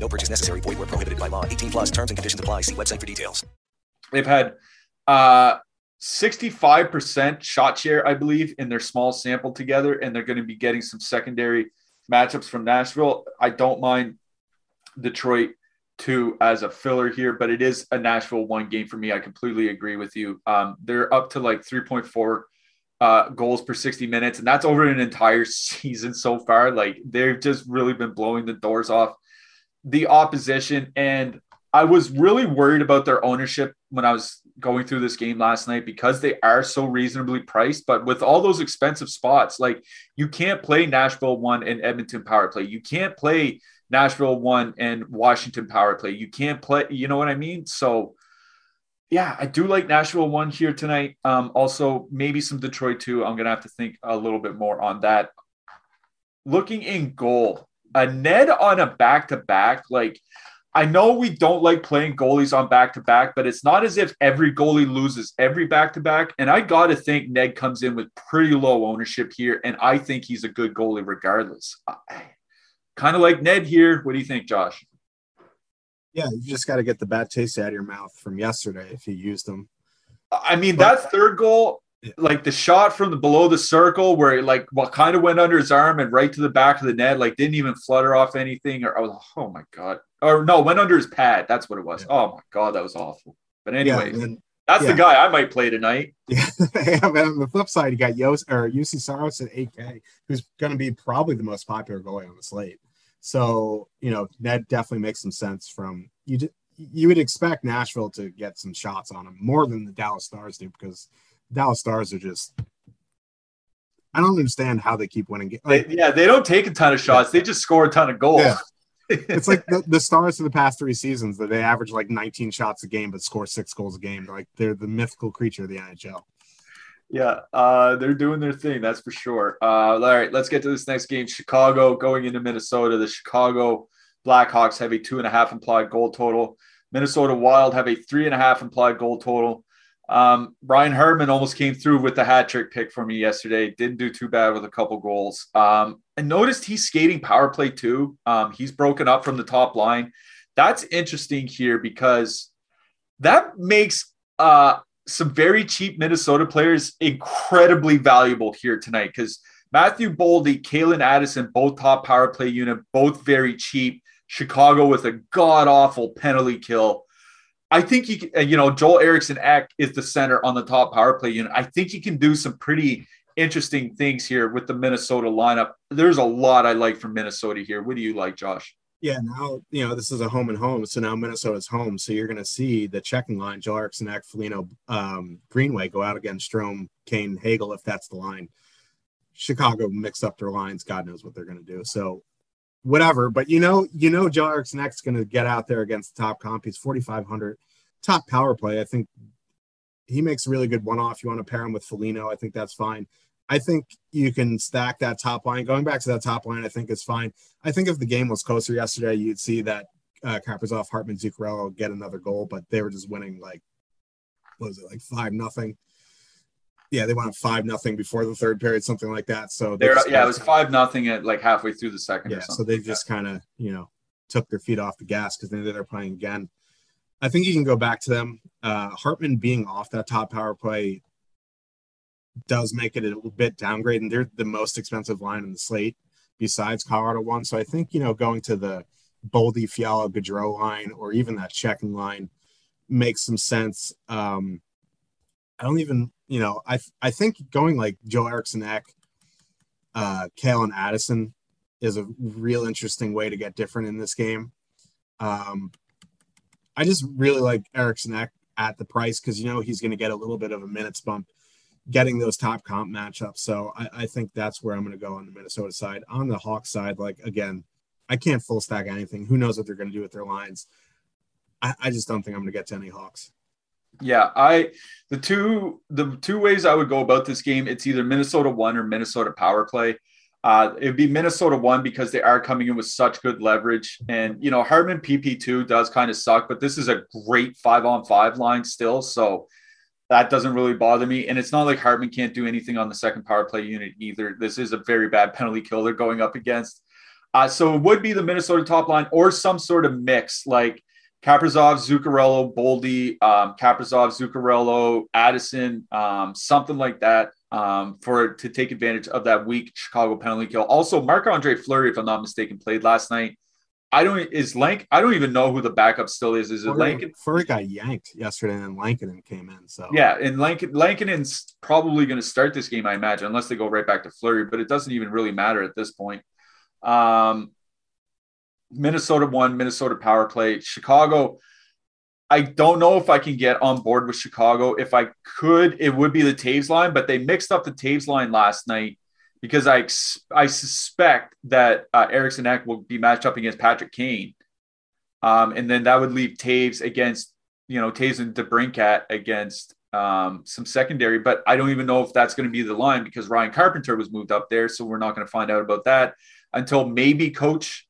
No purchase necessary. Void where prohibited by law. 18 plus terms and conditions apply. See website for details. They've had uh, 65% shot share, I believe, in their small sample together, and they're going to be getting some secondary matchups from Nashville. I don't mind Detroit two as a filler here, but it is a Nashville one game for me. I completely agree with you. Um, they're up to like 3.4 uh, goals per 60 minutes, and that's over an entire season so far. Like they've just really been blowing the doors off the opposition. And I was really worried about their ownership when I was going through this game last night because they are so reasonably priced. But with all those expensive spots, like you can't play Nashville one and Edmonton power play. You can't play Nashville one and Washington power play. You can't play, you know what I mean? So yeah, I do like Nashville one here tonight. Um, also, maybe some Detroit too. I'm gonna have to think a little bit more on that. Looking in goal, a Ned on a back to back, like I know we don't like playing goalies on back to back, but it's not as if every goalie loses every back to back. And I got to think Ned comes in with pretty low ownership here. And I think he's a good goalie regardless. Kind of like Ned here. What do you think, Josh? Yeah, you just got to get the bad taste out of your mouth from yesterday if you used them. I mean, but, that third goal, like the shot from the below the circle where it like what kind of went under his arm and right to the back of the net, like didn't even flutter off anything. Or oh, oh my god, or no, went under his pad. That's what it was. Yeah. Oh my god, that was awful. But anyway, yeah, that's yeah. the guy I might play tonight. Yeah, but on the flip side, you got Yos or Juuse Saros at 8K, who's going to be probably the most popular goalie on the slate. So you know that definitely makes some sense. From you, you would expect Nashville to get some shots on him more than the Dallas Stars do because Dallas Stars are just. I don't understand how they keep winning. Like, yeah, they don't take a ton of shots. They just score a ton of goals. Yeah. it's like the, the, stars of the past three seasons that they average like 19 shots a game but score six goals a game. Like they're the mythical creature of the NHL. Yeah, uh, they're doing their thing. That's for sure. Uh, all right, let's get to this next game. Chicago going into Minnesota. The Chicago Blackhawks have a two and a half implied goal total. Minnesota Wild have a three and a half implied goal total. Um, Hartman almost came through with the hat trick pick for me yesterday. Didn't do too bad with a couple goals. Um, noticed he's skating power play too. Um, he's broken up from the top line. That's interesting here because that makes uh, some very cheap Minnesota players incredibly valuable here tonight because Matthew Boldy, Calen Addison, both top power play unit, both very cheap. Chicago with a god awful penalty kill. I think he, can, you know, Joel Eriksson Ek is the center on the top power play unit. I think he can do some pretty interesting things here with the Minnesota lineup. There's a lot I like from Minnesota here. What do you like, Josh? Yeah, now you know this is a home and home, so now Minnesota's home. So you're going to see the checking line: Joel Eriksson, Ek, Foligno, um, Greenway go out against Strome, Kane, Hagel, if that's the line. Chicago mixed up their lines. God knows what they're going to do. So whatever. But you know, you know, Joe Eriksson Ek's going to get out there against the top comp. He's 4,500 top power play. I think he makes a really good one off. You want to pair him with Foligno. I think that's fine. I think you can stack that top line. Going back to that top line, I think is fine. I think if the game was closer yesterday, you'd see that uh, Kaprizov, Hartman, Zuccarello get another goal, but they were just winning like, what was it, like five nothing yeah, they went five nothing before the third period, something like that. So they yeah, it was five nothing at like halfway through the second. Yeah, so they like just kind of you know took their feet off the gas because they knew they're playing again. I think you can go back to them. Uh, Hartman being off that top power play does make it a little bit downgrade, and they're the most expensive line in the slate besides Colorado one. So I think you know going to the Boldy, Fiala, Gaudreau line, or even that checking line makes some sense. Um, I don't even you know, I I think going like Joe Eriksson Ek, uh, Calen Addison is a real interesting way to get different in this game. Um, I just really like Eriksson Ek at the price because you know he's going to get a little bit of a minutes bump getting those top comp matchups. So I, I think that's where I'm going to go on the Minnesota side. On the Hawks side, like again, I can't full stack anything. Who knows what they're going to do with their lines? I, I just don't think I'm going to get to any Hawks. Yeah, I the two the two ways I would go about this game, it's either Minnesota one or Minnesota power play. Uh, it'd be Minnesota one because they are coming in with such good leverage, and you know Hartman PP two does kind of suck, but this is a great five on five line still, so that doesn't really bother me. And it's not like Hartman can't do anything on the second power play unit either. This is a very bad penalty kill they're going up against. Uh, so it would be the Minnesota top line or some sort of mix like Kaprizov, Zuccarello, Boldy, um, Kaprizov, Zuccarello, Addison, um, something like that um, for to take advantage of that weak Chicago penalty kill. Also, Marc Andre Fleury, if I'm not mistaken, played last night. I don't is Lank. I don't even know who the backup still is. Is it Lankin? Fleury got yanked yesterday, and then Lankinen came in. So yeah, and Lankin Lankinen's probably going to start this game, I imagine, unless they go right back to Fleury. But it doesn't even really matter at this point. Um, Minnesota won. Minnesota power play. Chicago. I don't know if I can get on board with Chicago. If I could, it would be the Toews line, but they mixed up the Toews line last night because I I suspect that uh, Eriksson Ek will be matched up against Patrick Kane, um, and then that would leave Toews against you know Toews and DeBrincat against um, some secondary. But I don't even know if that's going to be the line because Ryan Carpenter was moved up there, so we're not going to find out about that until maybe Coach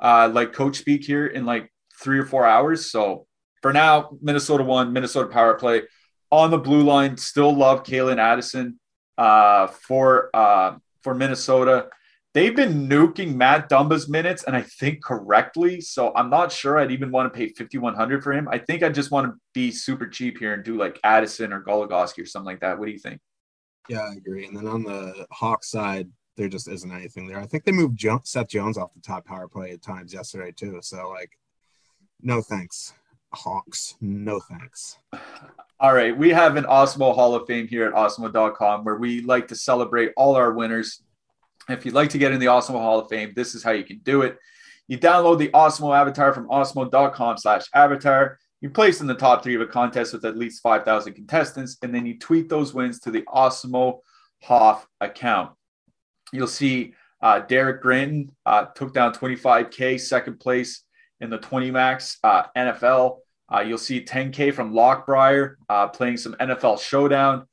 uh, like Coach speak here in like three or four hours. So for now, Minnesota won. Minnesota power play on the blue line. Still love Calen Addison uh, for. Uh, for Minnesota. They've been nuking Matt Dumba's minutes, and I think correctly. So I'm not sure I'd even want to pay 5100 for him. I think I just want to be super cheap here and do like Addison or Goligoski or something like that. What do you think? Yeah, I agree. And then on the Hawk side, there just isn't anything there. I think they moved jo- Seth Jones off the top power play at times yesterday too. So like, no thanks, Hawks. No thanks. All right, we have an Awesemo Hall of Fame here at awesemo.com where we like to celebrate all our winners. If you'd like to get in the Awesemo Hall of Fame, this is how you can do it. You download the Awesemo avatar from awesemo.com slash avatar. You place in the top three of a contest with at least 5,000 contestants, and then you tweet those wins to the Awesemo Hoff account. You'll see uh, Derek Granton uh, took down 25K, second place in the 20 max uh, NFL. Uh, you'll see 10K from Lockbriar uh, playing some NFL Showdown.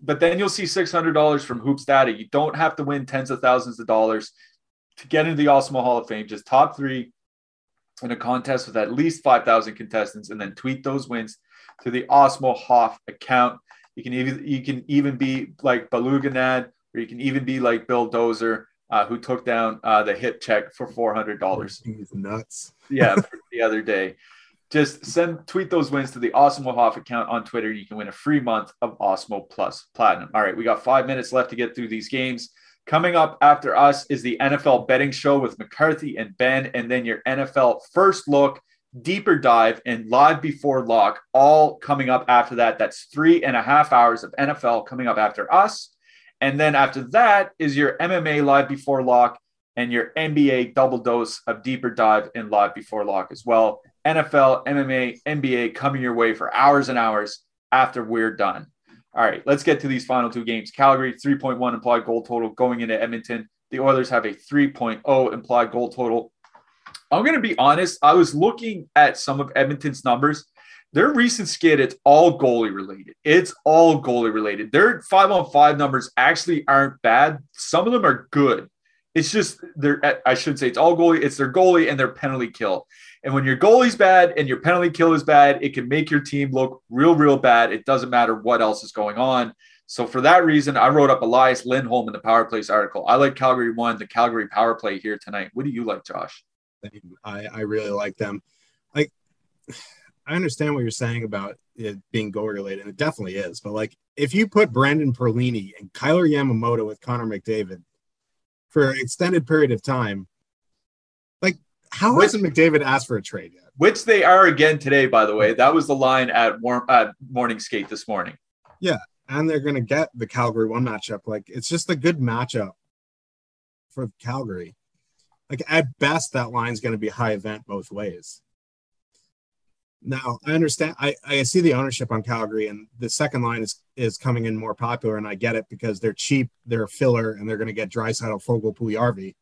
But then you'll see $600 from Hoops Data. You don't have to win tens of thousands of dollars to get into the Awesemo Hall of Fame. Just top three in a contest with at least 5,000 contestants and then tweet those wins to the Awesemo Hoff account. You can even you can even be like Baluganad, or you can even be like Bill Dozer, uh, who took down uh, the hit check for four hundred dollars. He's nuts. yeah, the other day just send tweet those wins to the Awesemo Hoff account on Twitter. You can win a free month of Awesemo Plus Platinum. All right, we got five minutes left to get through these games. Coming up after us is the NFL betting show with McCarthy and Ben, and then your NFL first look, deeper dive, and live before lock, all coming up after that. That's three and a half hours of NFL coming up after us. And then after that is your MMA live before lock and your NBA double dose of deeper dive and live before lock as well. NFL, MMA, NBA coming your way for hours and hours after we're done. All right, let's get to these final two games. Calgary, 3.1 implied goal total going into Edmonton. The Oilers have a 3.0 implied goal total. I'm going to be honest. I was looking at some of Edmonton's numbers. Their recent skid, it's all goalie related. It's all goalie related. Their five on five numbers actually aren't bad. Some of them are good. It's just they're I should say it's all goalie. It's their goalie and their penalty kill. And when your goalie's bad and your penalty kill is bad, it can make your team look real, real bad. It doesn't matter what else is going on. So for that reason, I wrote up Elias Lindholm in the Power Plays article. I like Calgary one, the Calgary Power Play here tonight. What do you like, Josh? I, I really like them. Like I understand what you're saying about it being goal related. And it definitely is. But like if you put Brandon Perlini and Kailer Yamamoto with Connor McDavid for an extended period of time, like how which, hasn't McDavid asked for a trade yet? Which they are again today, by the way. That was the line at, warm, at morning skate this morning. Yeah, and they're going to get the Calgary one matchup. Like it's just a good matchup for Calgary. Like at best, that line's going to be high event both ways. Now I understand. I, I see the ownership on Calgary, and the second line is is coming in more popular, and I get it because they're cheap, they're a filler, and they're going to get Draisaitl, Foegele, Puljujarvi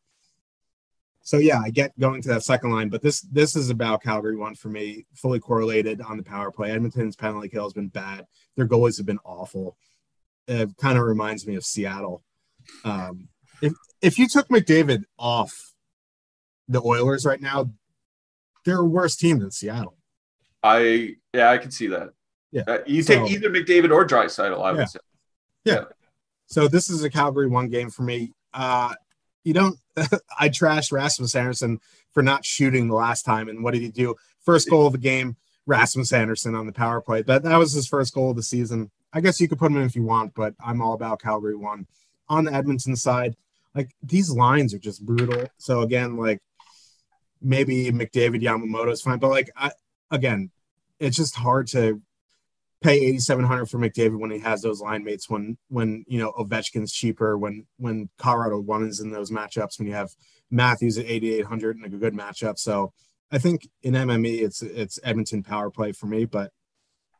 so yeah, I get going to that second line, but this this is about Calgary one for me, fully correlated on the power play. Edmonton's penalty kill has been bad. Their goalies have been awful. It kind of reminds me of Seattle. Um, if if you took McDavid off the Oilers right now, they're a worse team than Seattle. I yeah, I can see that. Yeah, uh, you so, take either McDavid or Draisaitl. I would yeah. say. Yeah. yeah. So this is a Calgary one game for me. Uh, you don't. I trashed Rasmus Andersson for not shooting the last time, and what did he do? First goal of the game, Rasmus Andersson on the power play. But that was his first goal of the season. I guess you could put him in if you want, but I'm all about Calgary one. On the Edmonton side, like these lines are just brutal. So again, like maybe McDavid Yamamoto is fine, but like I again, it's just hard to pay 8700 for McDavid when he has those line mates when when you know Ovechkin's cheaper when when Colorado is in those matchups when you have Matthews at 8800 and a good matchup. So I think in MME it's it's Edmonton power play for me but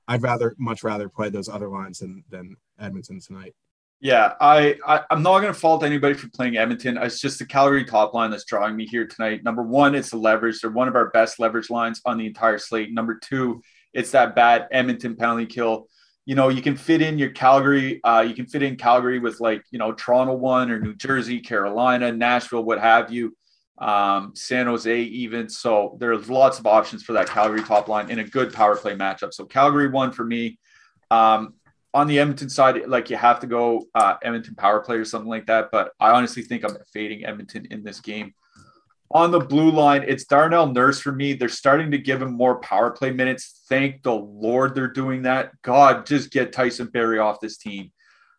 I'd rather much rather play those other lines than than Edmonton tonight yeah, I, I am not going to fault anybody for playing Edmonton. It's just the Calgary top line that's drawing me here tonight. Number one, it's the leverage. They're one of our best leverage lines on the entire slate. Number two, it's that bad Edmonton penalty kill. You know, you can fit in your Calgary. Uh, you can fit in Calgary with like you know Toronto one or New Jersey, Carolina, Nashville, what have you, um, San Jose even. So there's lots of options for that Calgary top line in a good power play matchup. So Calgary one for me. Um, on the Edmonton side, like you have to go uh, Edmonton power play or something like that. But I honestly think I'm fading Edmonton in this game. On the blue line, it's Darnell Nurse for me. They're starting to give him more power play minutes. Thank the Lord they're doing that. God, just get Tyson Barrie off this team.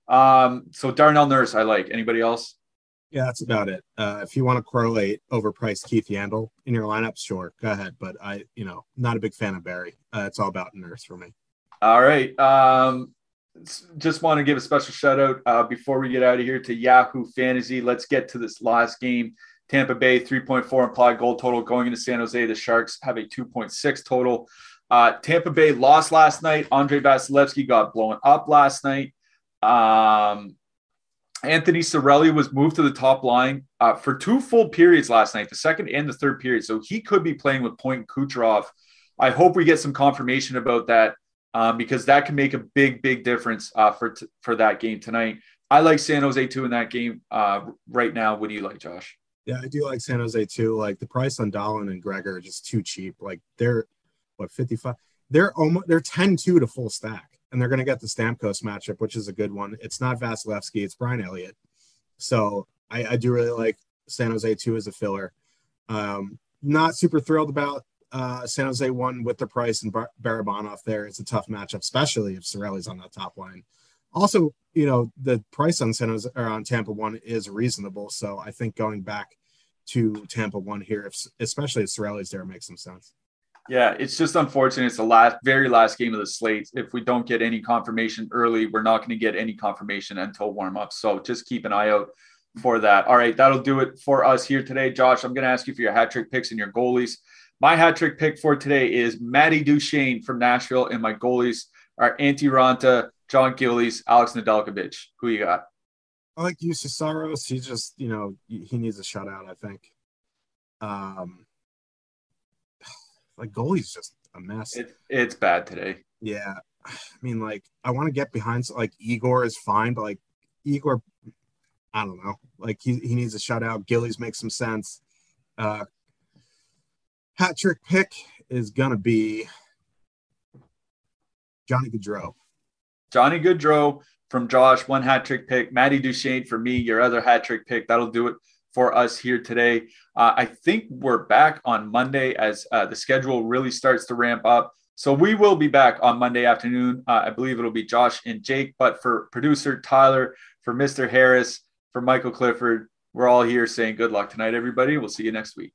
Um, so Darnell Nurse, I like. Anybody else? Yeah, that's about it. Uh, if you want to correlate overpriced Keith Yandle in your lineup, sure, go ahead. But I, you know, not a big fan of Barrie. Uh, it's all about Nurse for me. All right. Um, just want to give a special shout out uh, before we get out of here to Yahoo Fantasy. Let's get to this last game. Tampa Bay 3.4 implied goal total going into San Jose. The Sharks have a 2.6 total. Uh, Tampa Bay lost last night. Andrei Vasilevskiy got blown up last night. Um, Anthony Cirelli was moved to the top line uh, for two full periods last night, the second and the third period. So he could be playing with Point Kucherov. I hope we get some confirmation about that um, because that can make a big, big difference uh, for t- for that game tonight. I like San Jose too in that game uh, right now. What do you like, Josh? Yeah, I do like San Jose too. Like the price on Dahlen and Gregor are just too cheap. Like they're what 55. They're almost they're 10-2 to full stack, and they're gonna get the Stamkos matchup, which is a good one. It's not Vasilevskiy, it's Brian Elliott. So I, I do really like San Jose too as a filler. Um, not super thrilled about uh, San Jose won with the price and Bar- Barabanov there. It's a tough matchup, especially if Cirelli's on that top line. Also, you know, the price on San Jose or on Tampa one is reasonable. So I think going back to Tampa one here, if, especially if Cirelli's there, makes some sense. Yeah, it's just unfortunate. It's the last, very last game of the slate. If we don't get any confirmation early, we're not going to get any confirmation until warm up. So just keep an eye out for that. All right, that'll do it for us here today. Josh, I'm going to ask you for your hat trick picks and your goalies. My hat trick pick for today is Matty Duchene from Nashville, and my goalies are Antti Raanta, Jon Gillies, Alex Nedeljkovic. Who you got? I like Juuse Saros. He just, you know, he needs a shutout, I think. Um, like goalie's just a mess. It, it's bad today. Yeah. I mean, like, I want to get behind, like, Igor is fine, but like, Igor, I don't know. Like, he, he needs a shutout. Gillies makes some sense. Uh, hat trick pick is gonna be Johnny Gaudreau. Johnny Gaudreau from Josh, one hat trick pick. Matty Duchene for me, your other hat trick pick. That'll do it for us here today. Uh, I think we're back on Monday as uh, the schedule really starts to ramp up. So we will be back on Monday afternoon. Uh, I believe it'll be Josh and Jake. But for producer Tyler, for Mr. Harris, for Michael Clifford, we're all here saying good luck tonight, everybody. We'll see you next week.